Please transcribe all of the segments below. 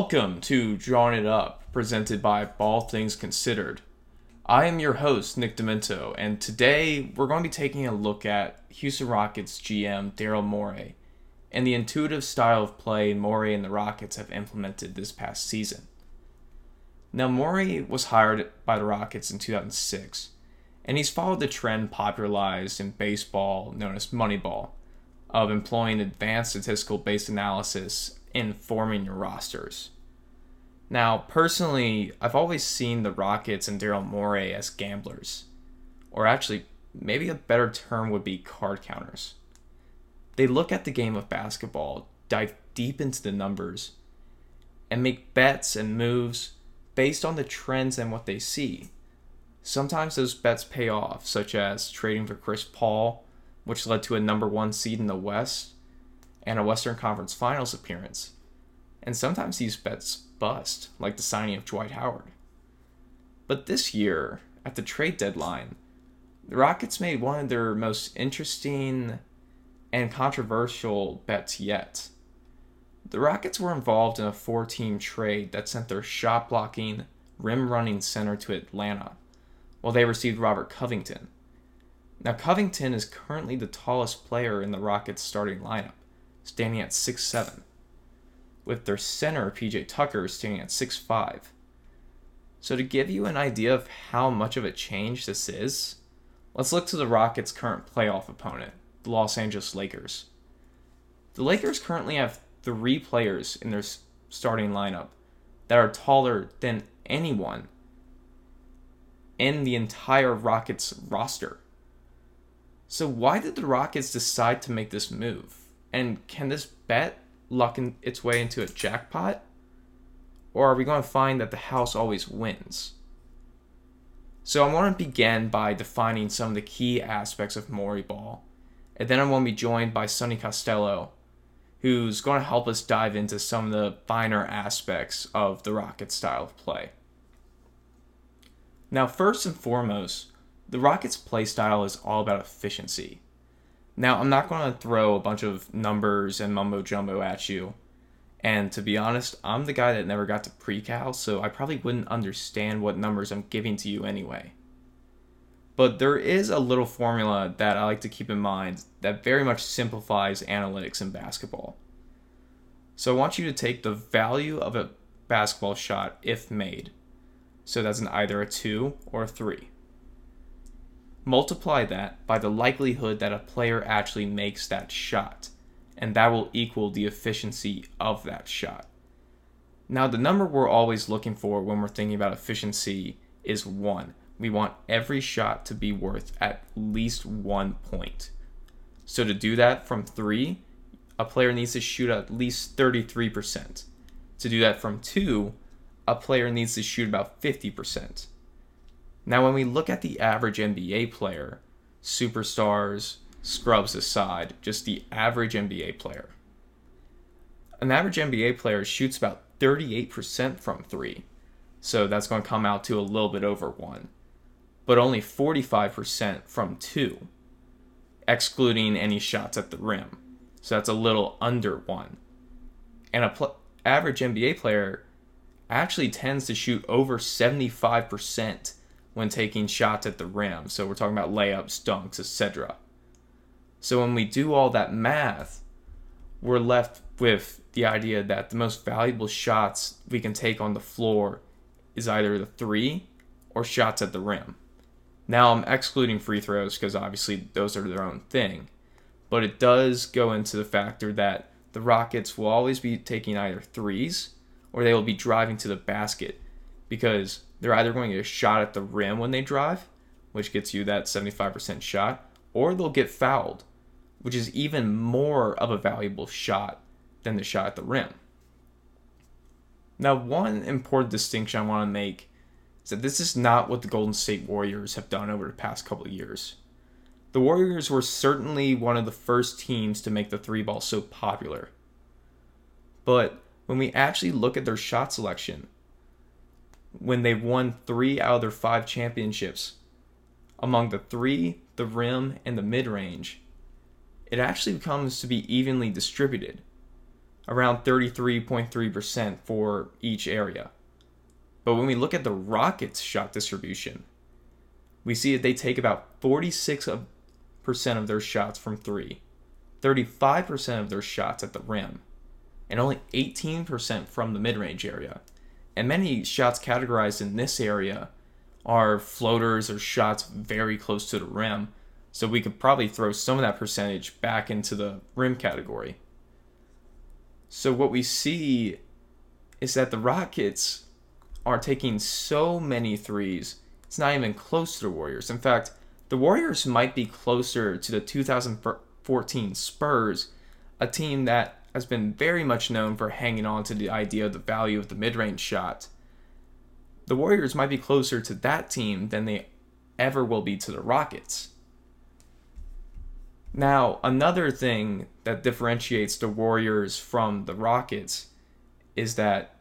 Welcome to Drawing It Up, presented by All Things Considered. I am your host, Nick Demento, and today we're going to be taking a look at Houston Rockets GM Daryl Morey and the intuitive style of play Morey and the Rockets have implemented this past season. Now, Morey was hired by the Rockets in 2006, and he's followed the trend popularized in baseball known as Moneyball of employing advanced statistical based analysis in forming your rosters. Now, personally, I've always seen the Rockets and Daryl Morey as gamblers. Or actually, maybe a better term would be card counters. They look at the game of basketball, dive deep into the numbers, and make bets and moves based on the trends and what they see. Sometimes those bets pay off, such as trading for Chris Paul, which led to a number one seed in the West and a Western Conference Finals appearance. And sometimes these bets bust, like the signing of Dwight Howard. But this year, at the trade deadline, the Rockets made one of their most interesting and controversial bets yet. The Rockets were involved in a four team trade that sent their shot blocking, rim running center to Atlanta, while they received Robert Covington. Now, Covington is currently the tallest player in the Rockets starting lineup, standing at 6'7, with their center, PJ Tucker, standing at 6'5. So, to give you an idea of how much of a change this is, let's look to the Rockets' current playoff opponent, the Los Angeles Lakers. The Lakers currently have three players in their starting lineup that are taller than anyone in the entire Rockets roster. So why did the Rockets decide to make this move? And can this bet luck in its way into a jackpot? Or are we going to find that the house always wins? So I want to begin by defining some of the key aspects of Morey ball. And then I'm going to be joined by Sonny Castello, who's going to help us dive into some of the finer aspects of the Rocket style of play. Now, first and foremost, the Rockets' play style is all about efficiency. Now, I'm not going to throw a bunch of numbers and mumbo jumbo at you. And to be honest, I'm the guy that never got to pre-cal, so I probably wouldn't understand what numbers I'm giving to you anyway. But there is a little formula that I like to keep in mind that very much simplifies analytics in basketball. So I want you to take the value of a basketball shot if made. So that's an either a 2 or a 3. Multiply that by the likelihood that a player actually makes that shot, and that will equal the efficiency of that shot. Now, the number we're always looking for when we're thinking about efficiency is 1 we want every shot to be worth at least one point. So to do that from three, a player needs to shoot at least 33%. To do that from two, a player needs to shoot about 50%. Now, when we look at the average NBA player, superstars, scrubs aside, just the average NBA player, an average NBA player shoots about 38% from three. So that's going to come out to a little bit over one but only 45% from two, excluding any shots at the rim. So that's a little under one. And a pl- average NBA player actually tends to shoot over 75% when taking shots at the rim. So we're talking about layups, dunks, etc. So when we do all that math, we're left with the idea that the most valuable shots we can take on the floor is either the three or shots at the rim. Now I'm excluding free throws because obviously those are their own thing, but it does go into the factor that the Rockets will always be taking either threes or they will be driving to the basket because they're either going to get a shot at the rim when they drive, which gets you that 75% shot, or they'll get fouled, which is even more of a valuable shot than the shot at the rim. Now, one important distinction I want to make is that this is not what the Golden State Warriors have done over the past couple of years. The Warriors were certainly one of the first teams to make the three ball so popular. But when we actually look at their shot selection, when they've won three out of their five championships, among the three, the rim, and the mid range, it actually becomes to be evenly distributed. around 33.3% for each area. But when we look at the Rockets' shot distribution, we see that they take about 46% of their shots from three, 35% of their shots at the rim, and only 18% from the mid range area. And many shots categorized in this area are floaters or shots very close to the rim. So we could probably throw some of that percentage back into the rim category. So what we see is that the Rockets are taking so many threes, it's not even close to the Warriors. In fact, the Warriors might be closer to the 2014 Spurs, a team that has been very much known for hanging on to the idea of the value of the mid range shot. The Warriors might be closer to that team than they ever will be to the Rockets. Now, another thing that differentiates the Warriors from the Rockets is that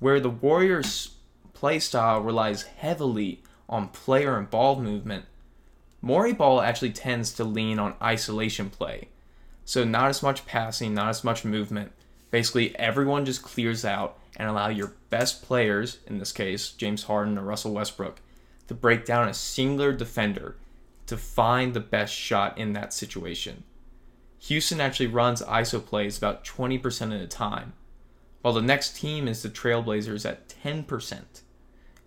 where the Warriors' playstyle relies heavily on player and ball movement, Morey Ball actually tends to lean on isolation play. So not as much passing, not as much movement. Basically, everyone just clears out and allow your best players, in this case, James Harden or Russell Westbrook, to break down a singular defender to find the best shot in that situation. Houston actually runs ISO plays about 20% of the time, while the next team is the Trailblazers at 10%.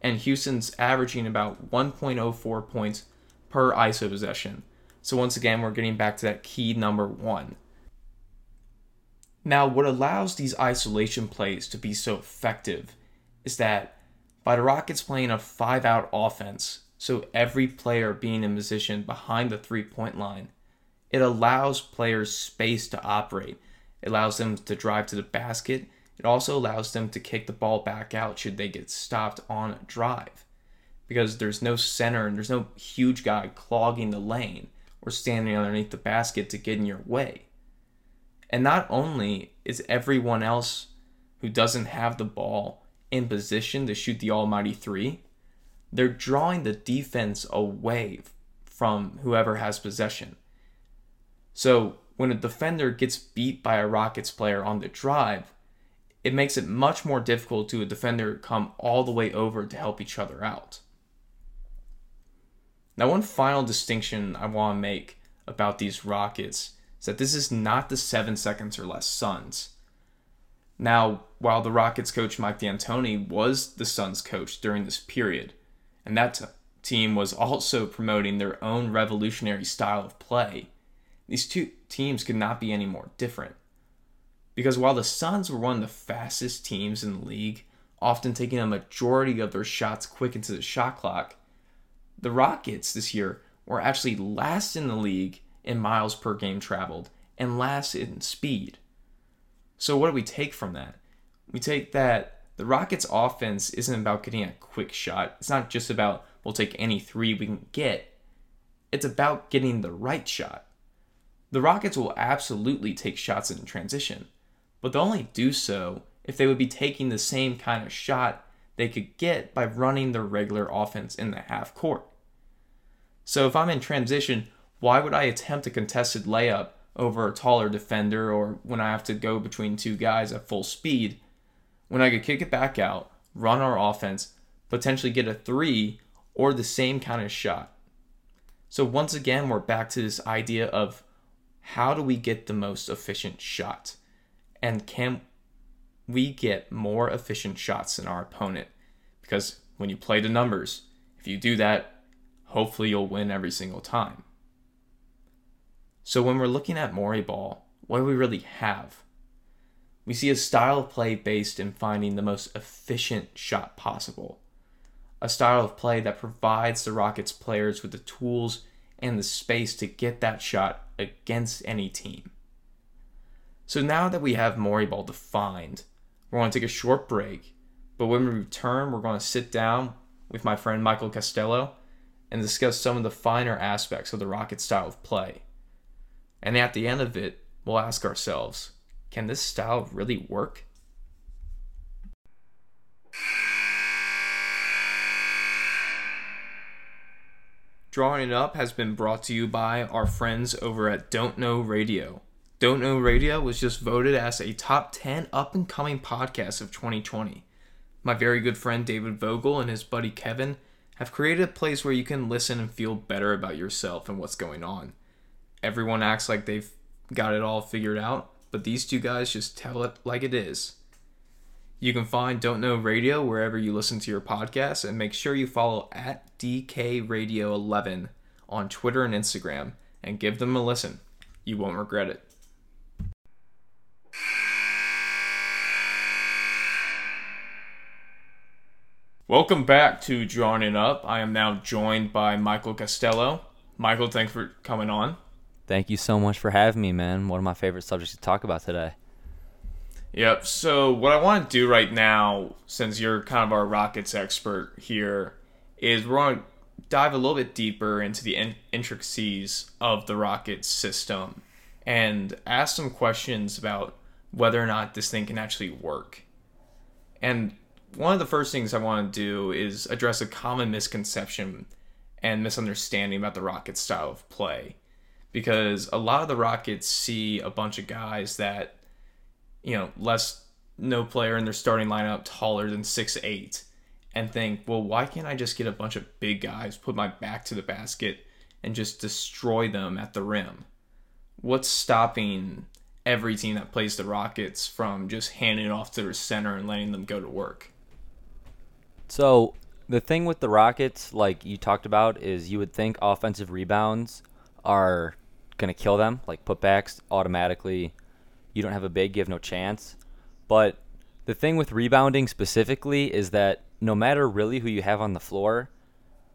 And Houston's averaging about 1.04 points per ISO possession. So once again, we're getting back to that key number one. Now, what allows these isolation plays to be so effective is that by the Rockets playing a five out offense, so every player being in position behind the three point line, it allows players space to operate. It allows them to drive to the basket. It also allows them to kick the ball back out should they get stopped on a drive. Because there's no center and there's no huge guy clogging the lane or standing underneath the basket to get in your way. And not only is everyone else who doesn't have the ball in position to shoot the almighty three, they're drawing the defense away from whoever has possession. So when a defender gets beat by a Rockets player on the drive, it makes it much more difficult to a defender come all the way over to help each other out. Now, one final distinction I want to make about these Rockets is that this is not the seven seconds or less Suns. Now, while the Rockets coach Mike D'Antoni was the Suns coach during this period, and that t- team was also promoting their own revolutionary style of play, these two teams could not be any more different. Because while the Suns were one of the fastest teams in the league, often taking a majority of their shots quick into the shot clock, the Rockets this year were actually last in the league in miles per game traveled and last in speed. So, what do we take from that? We take that the Rockets' offense isn't about getting a quick shot. It's not just about we'll take any three we can get, it's about getting the right shot. The Rockets will absolutely take shots in transition, but they'll only do so if they would be taking the same kind of shot they could get by running their regular offense in the half court. So if I'm in transition, why would I attempt a contested layup over a taller defender or when I have to go between two guys at full speed when I could kick it back out, run our offense, potentially get a three or the same kind of shot? So once again, we're back to this idea of how do we get the most efficient shot? And can we get more efficient shots than our opponent? Because when you play the numbers, if you do that, hopefully you'll win every single time. So when we're looking at Morey Ball, what do we really have? We see a style of play based in finding the most efficient shot possible. A style of play that provides the Rockets players with the tools and the space to get that shot against any team. So now that we have Morey Ball defined, we're going to take a short break. But when we return, we're going to sit down with my friend Michael Castello and discuss some of the finer aspects of the Rocket style of play. And at the end of it, we'll ask ourselves can this style really work? Drawing It Up has been brought to you by our friends over at Don't Know Radio. Don't Know Radio was just voted as a top 10 up and coming podcast of 2020. My very good friend David Vogel and his buddy Kevin have created a place where you can listen and feel better about yourself and what's going on. Everyone acts like they've got it all figured out, but these two guys just tell it like it is. You can find Don't Know Radio wherever you listen to your podcasts, and make sure you follow at DK Radio 11 on Twitter and Instagram and give them a listen. You won't regret it. Welcome back to Drawing It Up. I am now joined by Michael Castello. Michael, thanks for coming on. Thank you so much for having me, man. One of my favorite subjects to talk about today. Yep. So, what I want to do right now, since you're kind of our Rockets expert here, is we're going to dive a little bit deeper into the in- intricacies of the Rockets system and ask some questions about whether or not this thing can actually work. And one of the first things I want to do is address a common misconception and misunderstanding about the Rockets style of play. Because a lot of the Rockets see a bunch of guys that, you know, less no player in their starting lineup taller than six eight, and think, well, why can't I just get a bunch of big guys, put my back to the basket, and just destroy them at the rim? What's stopping every team that plays the Rockets from just handing it off to their center and letting them go to work? So the thing with the Rockets, like you talked about, is you would think offensive rebounds are gonna kill them, like putbacks automatically. You don't have a big, you have no chance. But the thing with rebounding specifically is that no matter really who you have on the floor,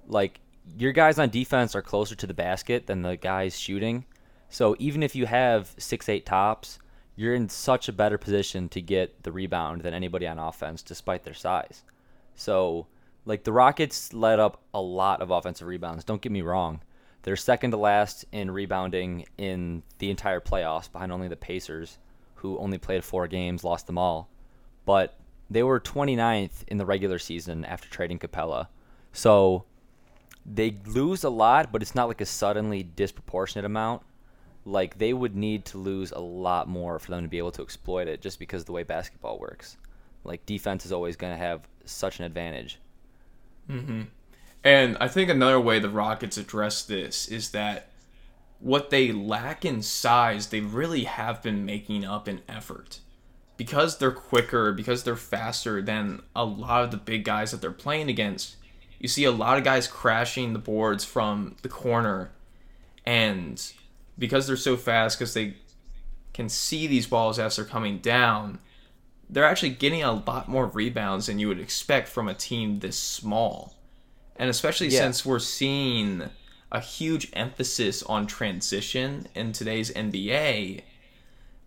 like your guys on defense are closer to the basket than the guys shooting. So even if you have six eight tops, you're in such a better position to get the rebound than anybody on offense, despite their size. So, like the Rockets let up a lot of offensive rebounds. Don't get me wrong. They're second to last in rebounding in the entire playoffs, behind only the Pacers, who only played four games, lost them all. But they were 29th in the regular season after trading Capela. So they lose a lot, but it's not like a suddenly disproportionate amount. Like they would need to lose a lot more for them to be able to exploit it just because the way basketball works. Like defense is always going to have such an advantage. Mm-hmm. And I think another way the Rockets address this is that what they lack in size, they really have been making up in effort. Because they're quicker, because they're faster than a lot of the big guys that they're playing against, you see a lot of guys crashing the boards from the corner. And because they're so fast, because they can see these balls as they're coming down, they're actually getting a lot more rebounds than you would expect from a team this small. And especially yeah. since we're seeing a huge emphasis on transition in today's NBA,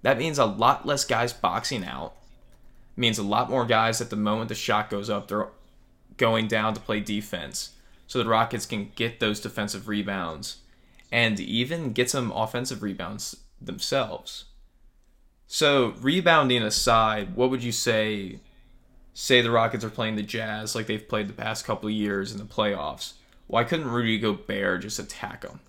that means a lot less guys boxing out. It means a lot more guys at the moment the shot goes up, they're going down to play defense. So the Rockets can get those defensive rebounds and even get some offensive rebounds themselves. So rebounding aside, what would you say? Say the Rockets are playing the Jazz like they've played the past couple years in the playoffs. Why couldn't Rudy Gobert just attack them?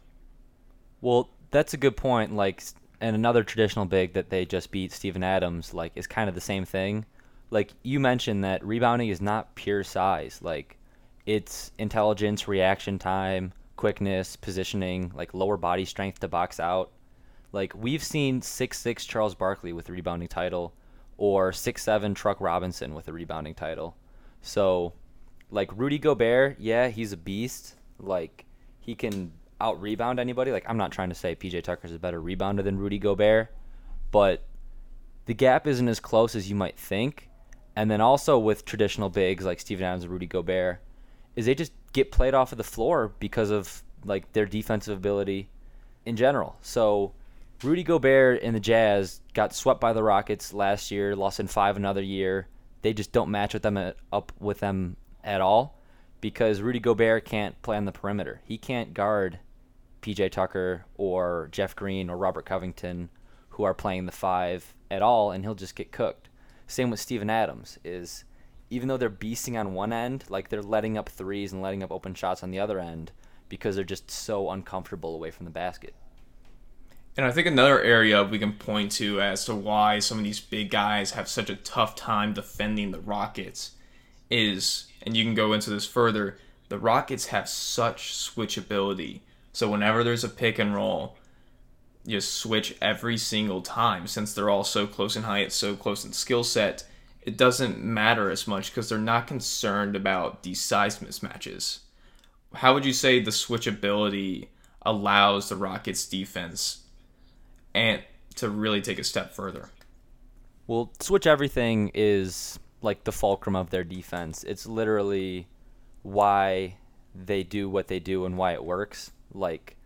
Well, that's a good point. Like, and another traditional big that they just beat, Steven Adams, like is kind of the same thing. Like you mentioned that rebounding is not pure size. Like, it's intelligence, reaction time, quickness, positioning, like lower body strength to box out. Like we've seen six six Charles Barkley with a rebounding title, or six seven Truck Robinson with a rebounding title. So, like Rudy Gobert, yeah, he's a beast. Like he can out rebound anybody. Like I'm not trying to say PJ Tucker's a better rebounder than Rudy Gobert, but the gap isn't as close as you might think. And then also with traditional bigs like Steven Adams and Rudy Gobert, is they just get played off of the floor because of like their defensive ability in general. So Rudy Gobert and the Jazz got swept by the Rockets last year, lost in five another year. They just don't match with them at, up with them at all because Rudy Gobert can't play on the perimeter. He can't guard PJ Tucker or Jeff Green or Robert Covington who are playing the five at all and he'll just get cooked. Same with Steven Adams is even though they're beasting on one end, like they're letting up threes and letting up open shots on the other end, because they're just so uncomfortable away from the basket. And I think another area we can point to as to why some of these big guys have such a tough time defending the Rockets is, and you can go into this further, the Rockets have such switchability. So whenever there's a pick and roll, you switch every single time since they're all so close in height, so close in skill set. It doesn't matter as much because they're not concerned about these size mismatches. How would you say the switchability allows the Rockets defense and to really take a step further. Well, switch everything is like the fulcrum of their defense. It's literally why they do what they do and why it works. Like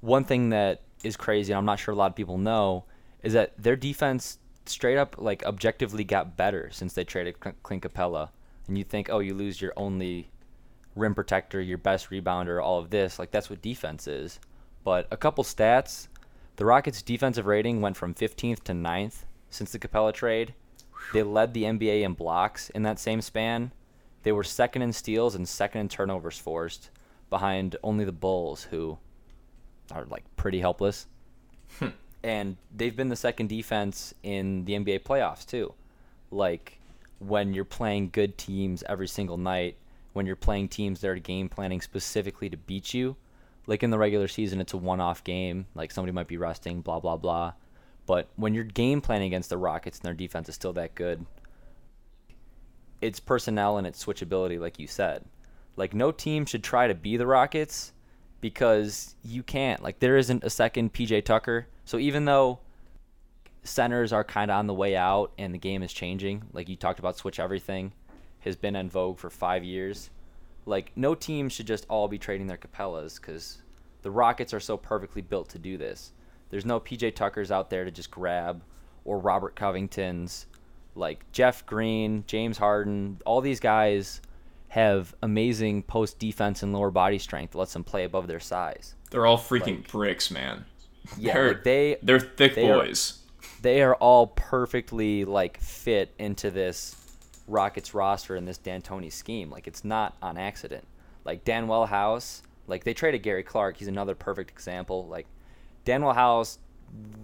one thing that is crazy, and I'm not sure a lot of people know, is that their defense straight up like objectively got better since they traded Clint Capela. And you think, oh, you lose your only rim protector, your best rebounder, all of this. Like that's what defense is. But a couple stats the Rockets' defensive rating went from 15th to 9th since the Capela trade. They led the NBA in blocks in that same span. They were second in steals and second in turnovers forced, behind only the Bulls, who are like pretty helpless. Hmm. and they've been the second defense in the NBA playoffs too. Like when you're playing good teams every single night, when you're playing teams that are game planning specifically to beat you, like in the regular season, it's a one-off game. Like somebody might be resting, blah blah blah. But when you're game planning against the Rockets and their defense is still that good, it's personnel and its switchability, like you said. Like no team should try to be the Rockets because you can't. Like there isn't a second PJ Tucker. So even though centers are kind of on the way out and the game is changing, like you talked about, switch everything has been in vogue for five years like no team should just all be trading their Capelas because the Rockets are so perfectly built to do this. There's no PJ Tuckers out there to just grab or Robert Covingtons. Like Jeff Green, James Harden, all these guys have amazing post defense and lower body strength that lets them play above their size. They're all freaking like, bricks, man. Yeah, they're, like they they're thick they boys. Are, they are all perfectly like fit into this Rockets roster in this D'Antoni scheme. Like it's not on accident. Like Danuel House, like they traded Gary Clark. He's another perfect example. Like Danuel House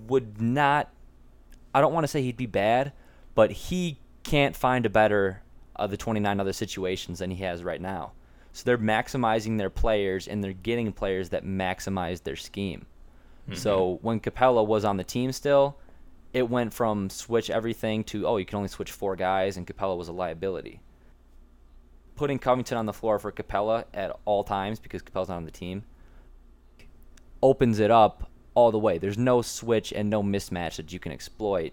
would not. I don't want to say he'd be bad, but he can't find a better of the 29 other situations than he has right now. So they're maximizing their players and they're getting players that maximize their scheme. Mm-hmm. So when Capela was on the team still, it went from switch everything to oh you can only switch four guys and Capela was a liability. Putting Covington on the floor for Capela at all times because Capela's not on the team opens it up all the way. There's no switch and no mismatch that you can exploit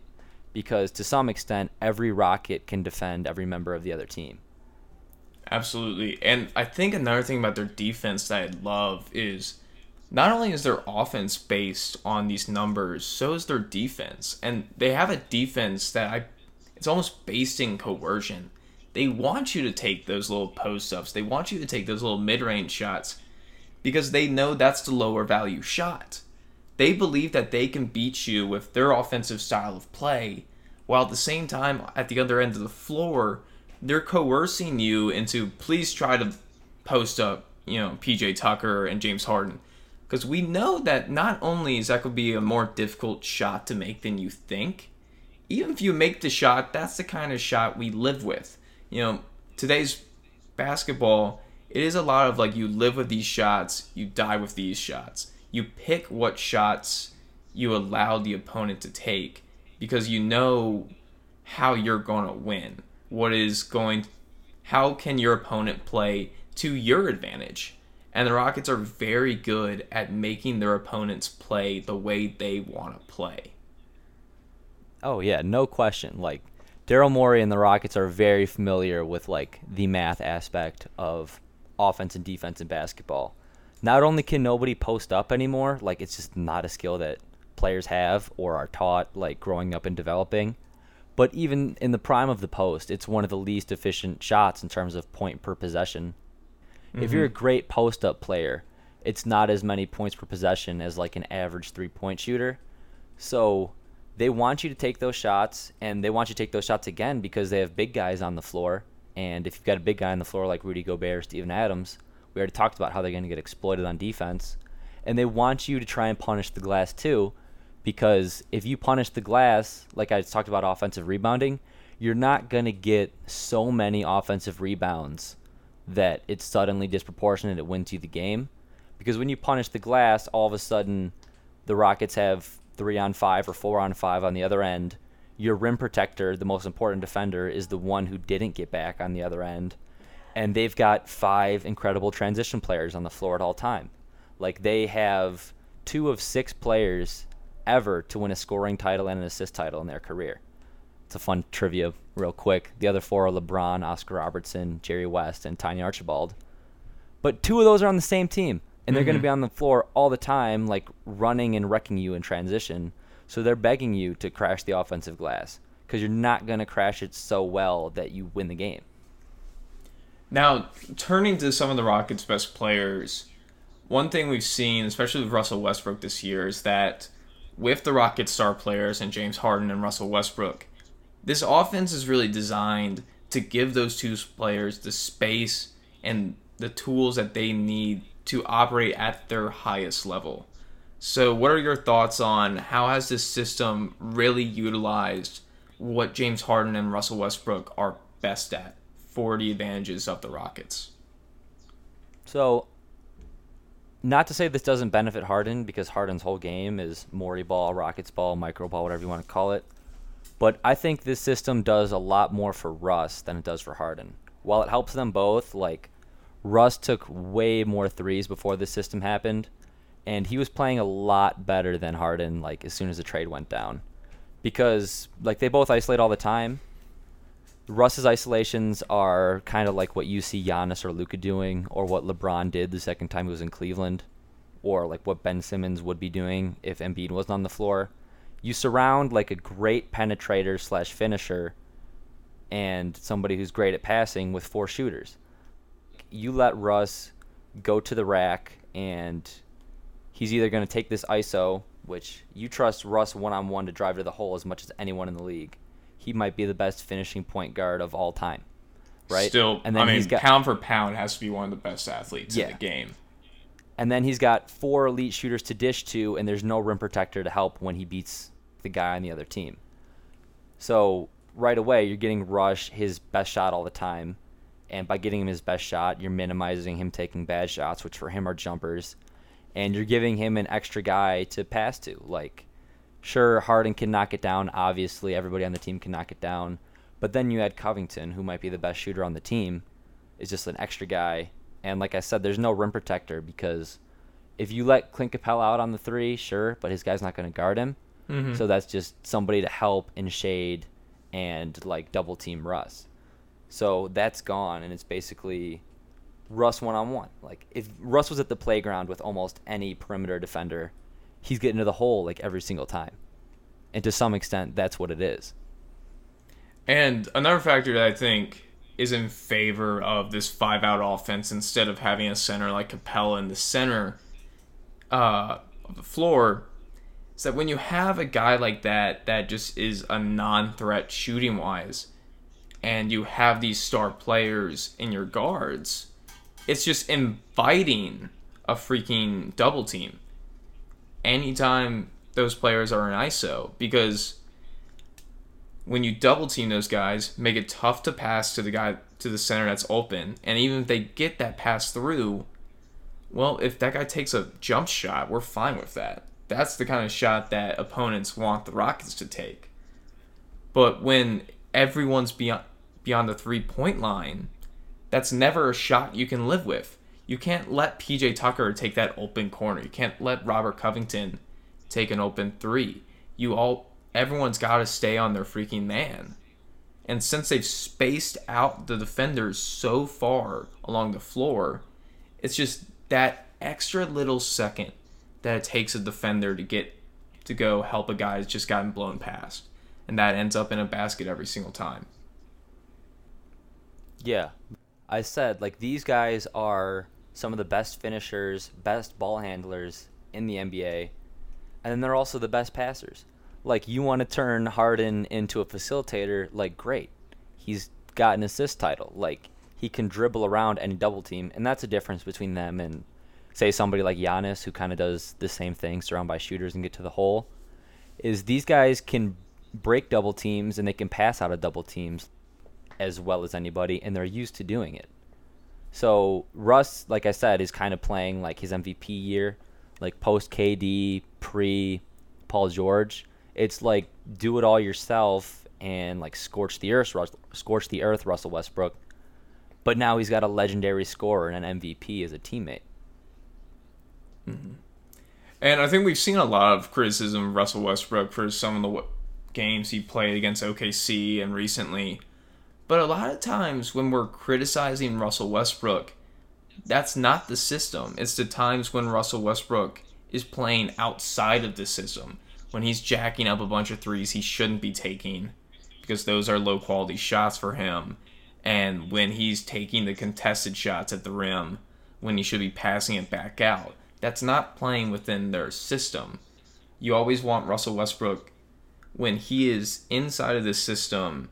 because to some extent every rocket can defend every member of the other team. Absolutely. And I think another thing about their defense that I love is not only is their offense based on these numbers, so is their defense. And they have a defense that I it's almost based in coercion. They want you to take those little post ups. They want you to take those little mid range shots because they know that's the lower value shot. They believe that they can beat you with their offensive style of play, while at the same time, at the other end of the floor, they're coercing you into please try to post up, you know, PJ Tucker and James Harden because we know that not only is that going to be a more difficult shot to make than you think, even if you make the shot, that's the kind of shot we live with. You know, today's basketball, it is a lot of like you live with these shots, you die with these shots. You pick what shots you allow the opponent to take because you know how you're going to win. What is going how can your opponent play to your advantage? And the Rockets are very good at making their opponents play the way they want to play. Oh yeah, no question. Like Daryl Morey and the Rockets are very familiar with like the math aspect of offense and defense in basketball. Not only can nobody post up anymore, like it's just not a skill that players have or are taught like growing up and developing, but even in the prime of the post, it's one of the least efficient shots in terms of point per possession Mm-hmm. If you're a mm-hmm. great post up player, it's not as many points per possession as like an average three point shooter. So they want you to take those shots and they want you to take those shots again because they have big guys on the floor. And if you've got a big guy on the floor like Rudy Gobert, Steven Adams, We already talked about how they're going to get exploited on defense. And they want you to try and punish the glass too, because if you punish the glass, like I talked about offensive rebounding, you're not going to get so many offensive rebounds that it's suddenly disproportionate. It wins you the game. Because when you punish the glass, all of a sudden the Rockets have three on five or four on five on the other end. Your rim protector, the most important defender, is the one who didn't get back on the other end. And they've got five incredible transition players on the floor at all time. Like they have two of six players ever to win a scoring title and an assist title in their career. It's a fun trivia, real quick. The other four are LeBron, Oscar Robertson, Jerry West, and Tiny Archibald. But two of those are on the same team, and they're going to mm-hmm. be on the floor all the time, like running and wrecking you in transition. So they're begging you to crash the offensive glass because you're not going to crash it so well that you win the game. Now, turning to some of the Rockets' best players, one thing we've seen, especially with Russell Westbrook this year, is that with the Rockets' star players and James Harden and Russell Westbrook, this offense is really designed to give those two players the space and the tools that they need to operate at their highest level. So, what are your thoughts on how has this system really utilized what James Harden and Russell Westbrook are best at for the advantages of the Rockets? So, not to say this doesn't benefit Harden because Harden's whole game is Morey ball, Rockets ball, micro ball, whatever you want to call it. But I think this system does a lot more for Russ than it does for Harden. While it helps them both, like Russ took way more threes before this system happened, and he was playing a lot better than Harden like as soon as the trade went down. Because like they both isolate all the time. Russ's isolations are kind of like what you see Giannis or Luka doing, or what LeBron did the second time he was in Cleveland, or like what Ben Simmons would be doing if Embiid wasn't on the floor. You surround like a great penetrator slash finisher, and somebody who's great at passing with four shooters. You let Russ go to the rack, and he's either going to take this ISO, which you trust Russ one on one to drive to the hole as much as anyone in the league. He might be the best finishing point guard of all time, right? Still, and then I mean, he's got pound for pound has to be one of the best athletes in the game. and then he's got four elite shooters to dish to, and there's no rim protector to help when he beats the guy on the other team. So right away, you're getting Russ his best shot all the time, and by getting him his best shot, you're minimizing him taking bad shots, which for him are jumpers, and you're giving him an extra guy to pass to. Like, sure, Harden can knock it down. Obviously, everybody on the team can knock it down, but then you add Covington, who might be the best shooter on the team, is just an extra guy. And like I said, there's no rim protector because if you let Clint Capela out on the three, sure, but his guy's not going to guard him. Mhm. So that's just somebody to help and shade and like double team Russ. So that's gone, and it's basically Russ one on one. Like if Russ was at the playground with almost any perimeter defender, he's getting to the hole like every single time. And to some extent, that's what it is. And another factor that I think is in favor of this five out offense instead of having a center like Capela in the center uh, of the floor that when you have a guy like that that just is a non threat shooting wise and you have these star players in your guards, it's just inviting a freaking double team anytime those players are in ISO because when you double team those guys, make it tough to pass to the guy to the center that's open, and even if they get that pass through, well, if that guy takes a jump shot, we're fine with that. That's the kind of shot that opponents want the Rockets to take. But when everyone's beyond beyond the three point line, that's never a shot you can live with. You can't let PJ Tucker take that open corner. You can't let Robert Covington take an open three. You all everyone's got to stay on their freaking man. And since they've spaced out the defenders so far along the floor, it's just that extra little second that it takes a defender to get to go help a guy that's just gotten blown past. And that ends up in a basket every single time. Yeah. I said, like, these guys are some of the best finishers, best ball handlers in the NBA, and then they're also the best passers. Like, you want to turn Harden into a facilitator, like, great. He's got an assist title. Like, he can dribble around any double team, and that's a difference between them and say somebody like Giannis who kind of does the same thing, surround by shooters and get to the hole. Is these guys can break double teams and they can pass out of double teams as well as anybody, and they're used to doing it. So Russ, like I said, is kind of playing like his MVP year, like post KD, pre Paul George. It's like do it all yourself and like scorch the earth, scorch the earth, Russell Westbrook. But now he's got a legendary scorer and an MVP as a teammate. Mm-hmm. And I think we've seen a lot of criticism of Russell Westbrook for some of the games he played against OKC and recently. But a lot of times when we're criticizing Russell Westbrook, that's not the system. It's the times when Russell Westbrook is playing outside of the system. When he's jacking up a bunch of threes he shouldn't be taking because those are low quality shots for him. And when he's taking the contested shots at the rim when he should be passing it back out. That's not playing within their system. You always want Russell Westbrook when he is inside of the system,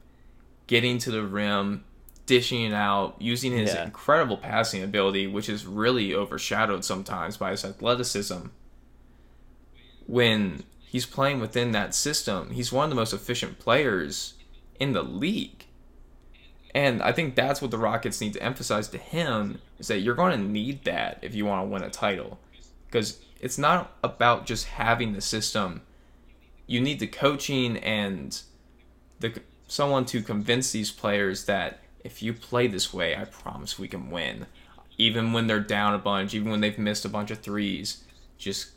getting to the rim, dishing it out, using his yeah. incredible passing ability, which is really overshadowed sometimes by his athleticism. When he's playing within that system, he's one of the most efficient players in the league. And I think that's what the Rockets need to emphasize to him is that you're going to need that if you want to win a title. Because it's not about just having the system you need the coaching and the someone to convince these players that if you play this way, I promise we can win. Even when they're down a bunch, even when they've missed a bunch of threes, just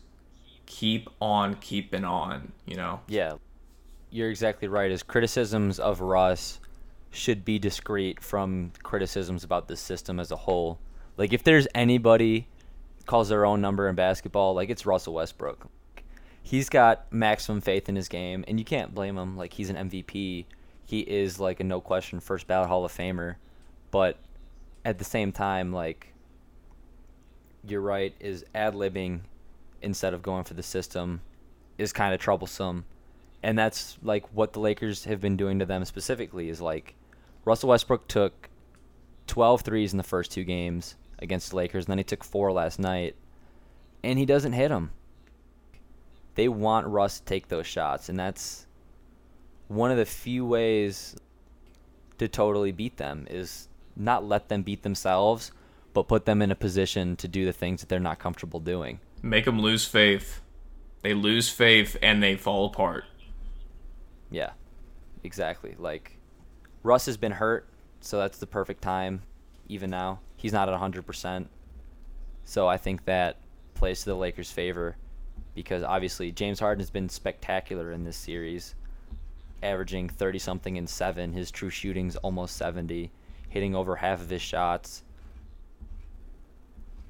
keep on keeping on, you know? Yeah. You're exactly right. As criticisms of Russ should be discreet from criticisms about the system as a whole. Like if there's anybody calls their own number in basketball, like it's Russell Westbrook he's got maximum faith in his game, and you can't blame him. Like he's an MVP. He is like a no question first ballot Hall of Famer, but at the same time, like you're right, is ad libbing instead of going for the system is kind of troublesome. And that's like what the Lakers have been doing to them specifically is like Russell Westbrook took 12 threes in the first two games against the Lakers, and then he took four last night, and he doesn't hit them they want Russ to take those shots, and that's one of the few ways to totally beat them is not let them beat themselves, but put them in a position to do the things that they're not comfortable doing. Make them lose faith. They lose faith and they fall apart. Yeah, exactly. Like Russ has been hurt, so that's the perfect time. Even now, he's not at 100%. So I think that plays to the Lakers' favor because obviously James Harden has been spectacular in this series, averaging 30 something in seven. His true shooting's almost 70, hitting over half of his shots.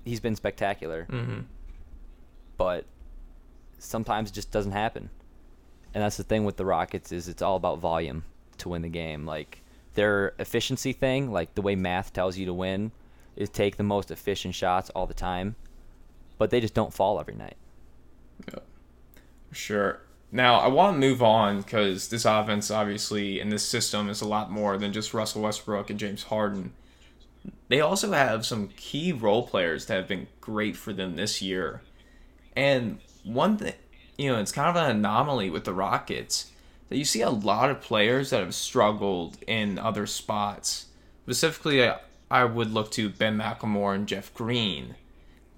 He's been spectacular. Mm-hmm. But sometimes it just doesn't happen. And that's the thing with the Rockets is it's all about volume to win the game. Like their efficiency thing, like the way math tells you to win, is take the most efficient shots all the time. But they just don't fall every night. Yeah, sure. Now I want to move on because this offense, obviously, and this system is a lot more than just Russell Westbrook and James Harden. They also have some key role players that have been great for them this year. And one thing, you know, it's kind of an anomaly with the Rockets that you see a lot of players that have struggled in other spots. Specifically, uh, I would look to Ben McLemore and Jeff Green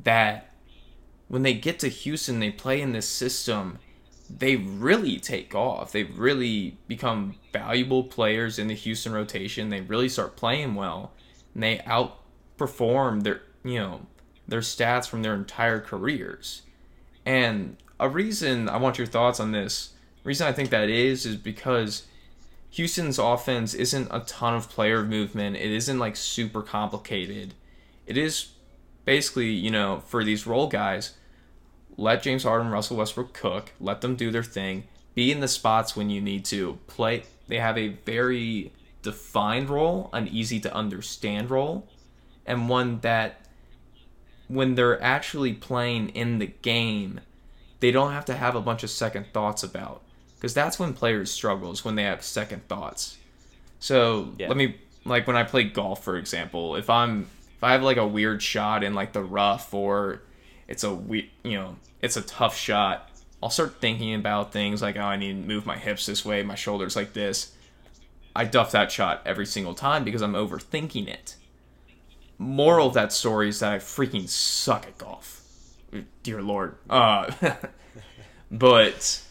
that when they get to Houston, they play in this system. They really take off. They really become valuable players in the Houston rotation. They really start playing well, and they outperform their you know their stats from their entire careers. And a reason I want your thoughts on this. Reason I think that is is because Houston's offense isn't a ton of player movement. It isn't like super complicated. It is basically, you know, for these role guys, let James Harden, Russell Westbrook cook, let them do their thing, be in the spots when you need to play. They have a very defined role, an easy to understand role, and one that when they're actually playing in the game, they don't have to have a bunch of second thoughts about. Because that's when players struggle, is when they have second thoughts. So yeah. let me like when I play golf, for example, if I'm if I have like a weird shot in like the rough or it's a we you know it's a tough shot, I'll start thinking about things like oh I need to move my hips this way, my shoulders like this. I duff that shot every single time because I'm overthinking it. Moral of that story is that I freaking suck at golf. Dear Lord. Uh, but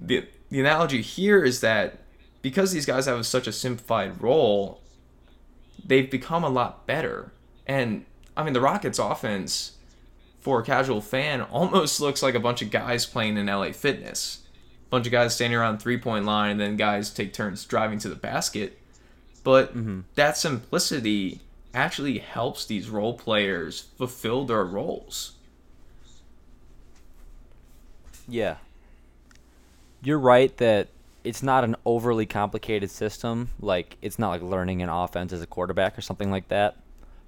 the the analogy here is that because these guys have such a simplified role, they've become a lot better. And I mean, the Rockets' offense for a casual fan almost looks like a bunch of guys playing in LA Fitness. A bunch of guys standing around three point line, and then guys take turns driving to the basket. But Mm-hmm. that simplicity actually helps these role players fulfill their roles. Yeah. You're right that it's not an overly complicated system. Like it's not like learning an offense as a quarterback or something like that.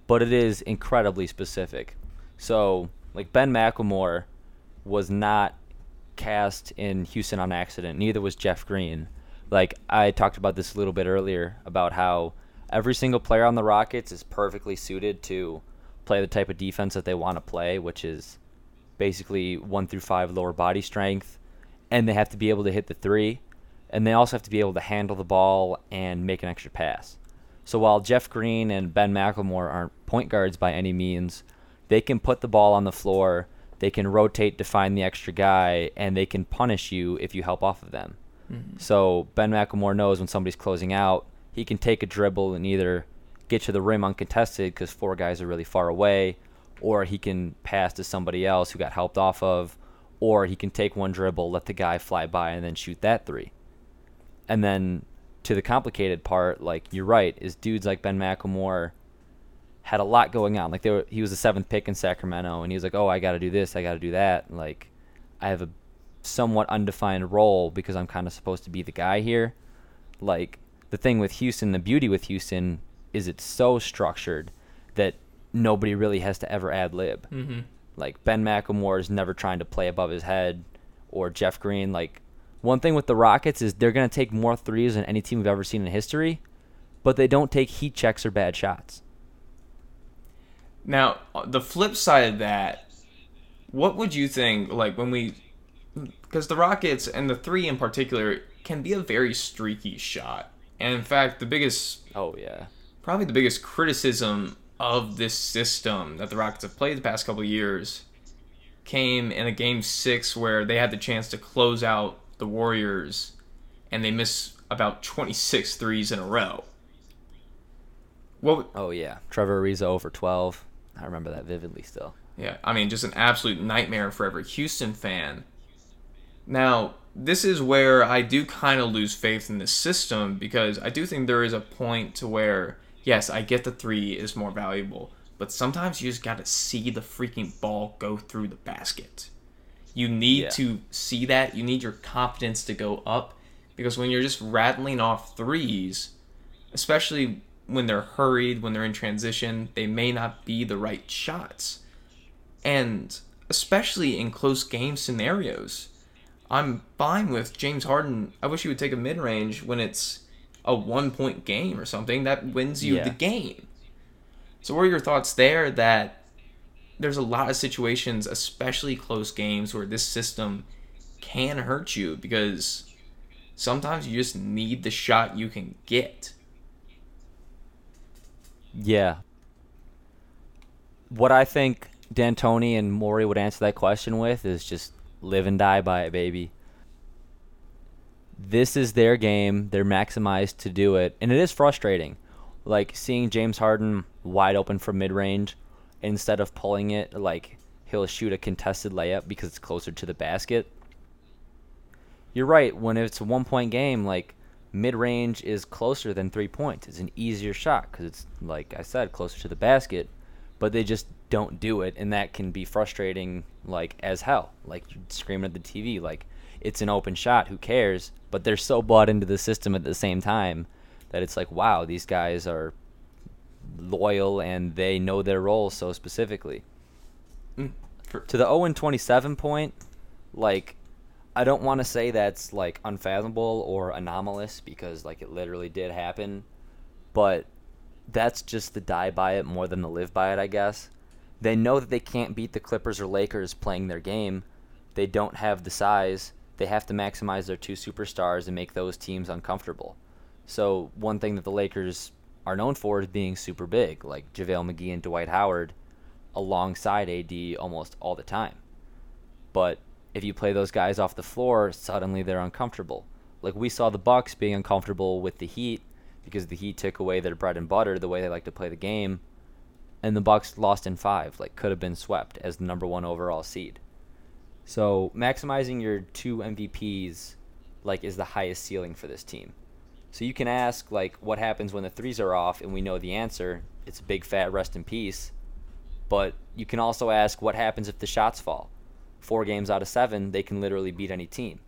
But it is incredibly specific. So, like Ben McLemore was not cast in Houston on accident. Neither was Jeff Green. Like I talked about this a little bit earlier about how every single player on the Rockets is perfectly suited to play the type of defense that they want to play, which is basically one through five lower body strength, and they have to be able to hit the three, and they also have to be able to handle the ball and make an extra pass. So while Jeff Green and Ben McLemore aren't point guards by any means, they can put the ball on the floor, they can rotate to find the extra guy, and they can punish you if you help off of them. Mm-hmm. So Ben McLemore knows when somebody's closing out, he can take a dribble and either get to the rim uncontested because four guys are really far away, or he can pass to somebody else who got helped off of, or he can take one dribble, let the guy fly by, and then shoot that three. And then to the complicated part, like you're right, is dudes like Ben McLemore had a lot going on. Like were, he was the seventh pick in Sacramento, and he was like, "Oh, I got to do this, I got to do that." Like I have a somewhat undefined role because I'm kind of supposed to be the guy here. Like the thing with Houston, the beauty with Houston is it's so structured that nobody really has to ever ad lib. Mm-hmm. Like Ben McLemore is never trying to play above his head, or Jeff Green. Like one thing with the Rockets is they're gonna take more threes than any team we've ever seen in history, but they don't take heat checks or bad shots. Now, uh, the flip side of that, what would you think, like, when we. Because the Rockets, and the three in particular, can be a very streaky shot. And in fact, the biggest, Oh yeah. probably the biggest criticism of this system that the Rockets have played the past couple years came in a game six where they had the chance to close out the Warriors and they miss about 26 threes in a row. What, Oh yeah. Trevor Ariza over 12. I remember that vividly still. Yeah, I mean, just an absolute nightmare for every Houston fan. Now, this is where I do kind of lose faith in the system because I do think there is a point to where, yes, I get the three is more valuable, but sometimes you just got to see the freaking ball go through the basket. You need Yeah. to see that. You need your confidence to go up because when you're just rattling off threes, especially when they're hurried, when they're in transition, they may not be the right shots. And especially in close game scenarios, I'm fine with James Harden. I wish he would take a mid range when it's a one point game or something. That wins you Yeah. the game. So, what are your thoughts there? That there's a lot of situations, especially close games, where this system can hurt you because sometimes you just need the shot you can get. Yeah. What I think D'Antoni and Morey would answer that question with is just live and die by it, baby. This is their game. They're maximized to do it. And it is frustrating. Like seeing James Harden wide open from mid range instead of pulling it, like he'll shoot a contested layup because it's closer to the basket. You're right. When it's a one point game, like mid range is closer than three points. It's an easier shot because it's, like I said, closer to the basket. But they just don't do it, and that can be frustrating, like as hell. Like you're screaming at the TV, like it's an open shot. Who cares? But they're so bought into the system at the same time that it's like, wow, these guys are loyal and they know their role so specifically. Mm, for- To the 0 and 27 point, like I don't want to say that's like unfathomable or anomalous because like it literally did happen, but that's just the die by it more than the live by it, I guess. They know that they can't beat the Clippers or Lakers playing their game. They don't have the size. They have to maximize their two superstars and make those teams uncomfortable. So, one thing that the Lakers are known for is being super big, like JaVale McGee and Dwight Howard alongside AD almost all the time. But if you play those guys off the floor, suddenly they're uncomfortable. Like we saw the Bucks being uncomfortable with the Heat because the Heat took away their bread and butter, the way they like to play the game, and the Bucks lost in 5, like could have been swept as the number 1 overall seed. So, maximizing your two MVPs like is the highest ceiling for this team. So you can ask like what happens when the threes are off and we know the answer. It's a big fat rest in peace. But you can also ask what happens if the shots fall. Four games out of seven, they can literally beat any team.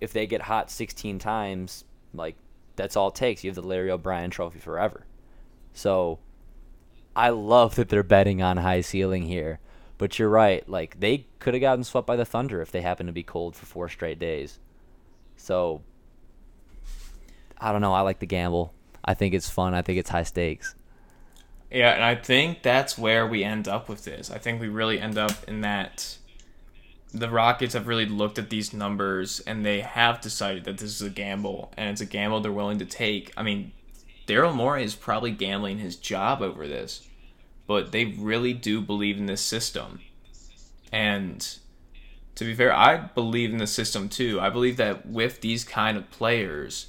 If they get hot 16 times, like that's all it takes. You have the Larry O'Brien trophy forever. So I love that they're betting on high ceiling here. But you're right. Like they could have gotten swept by the Thunder if they happened to be cold for four straight days. So I don't know. I like the gamble. I think it's fun. I think it's high stakes. Yeah, and I think that's where we end up with this. I think we really end up in that the Rockets have really looked at these numbers and they have decided that this is a gamble and it's a gamble they're willing to take. I mean, Daryl Morey is probably gambling his job over this, but they really do believe in this system. And to be fair, I believe in the system too. I believe that with these kind of players,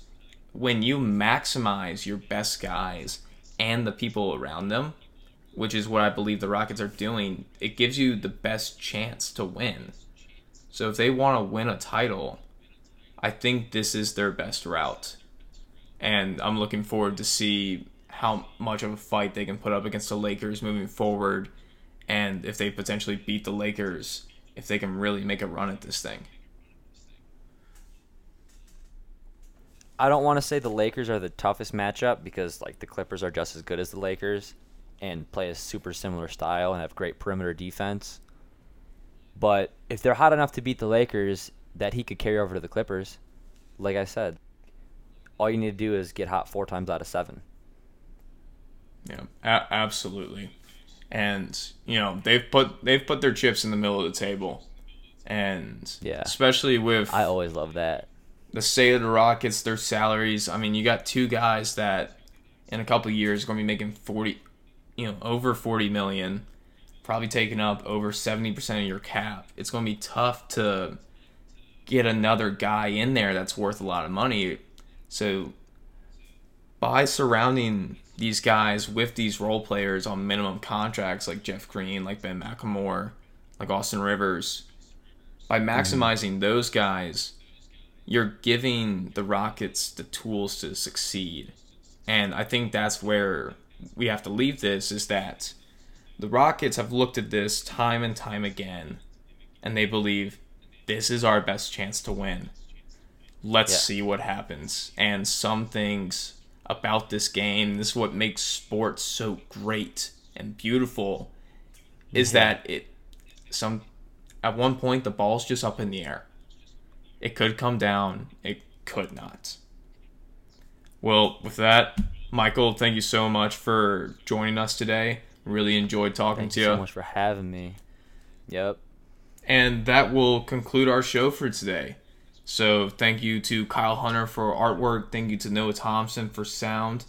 when you maximize your best guys and the people around them, which is what I believe the Rockets are doing, it gives you the best chance to win. So if they want to win a title, I think this is their best route. And I'm looking forward to see how much of a fight they can put up against the Lakers moving forward and if they potentially beat the Lakers, if they can really make a run at this thing. I don't want to say the Lakers are the toughest matchup because like the Clippers are just as good as the Lakers and play a super similar style and have great perimeter defense. But if they're hot enough to beat the Lakers, that he could carry over to the Clippers. Like I said, all you need to do is get hot four times out of seven. Yeah, a- absolutely. And you know they've put they've put their chips in the middle of the table, and yeah, especially with I always love that the state of the Rockets, their salaries. I mean, you got two guys that in a couple years are going to be making 40, you know, over 40 million, probably taking up over 70% of your cap. It's going to be tough to get another guy in there that's worth a lot of money. So by surrounding these guys with these role players on minimum contracts like Jeff Green, like Ben McLemore, like Austin Rivers, by maximizing mm-hmm. those guys, you're giving the Rockets the tools to succeed. And I think that's where we have to leave this is that the Rockets have looked at this time and time again and they believe this is our best chance to win. Let's yeah. see what happens. And some things about this game, this is what makes sports so great and beautiful, is mm-hmm. that it some at one point the ball's just up in the air it could come down. It could not. Well, with that, Michael, thank you so much for joining us today. Really enjoyed talking Thank to you. you. so much for having me. Yep. And that will conclude our show for today. So thank you to Kyle Hunter for artwork. Thank you to Noah Thompson for sound.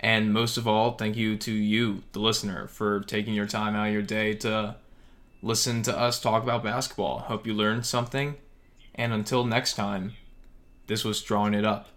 And most of all, thank you to you, the listener, for taking your time out of your day to listen to us talk about basketball. Hope you learned something and until next time, this was Drawing It Up.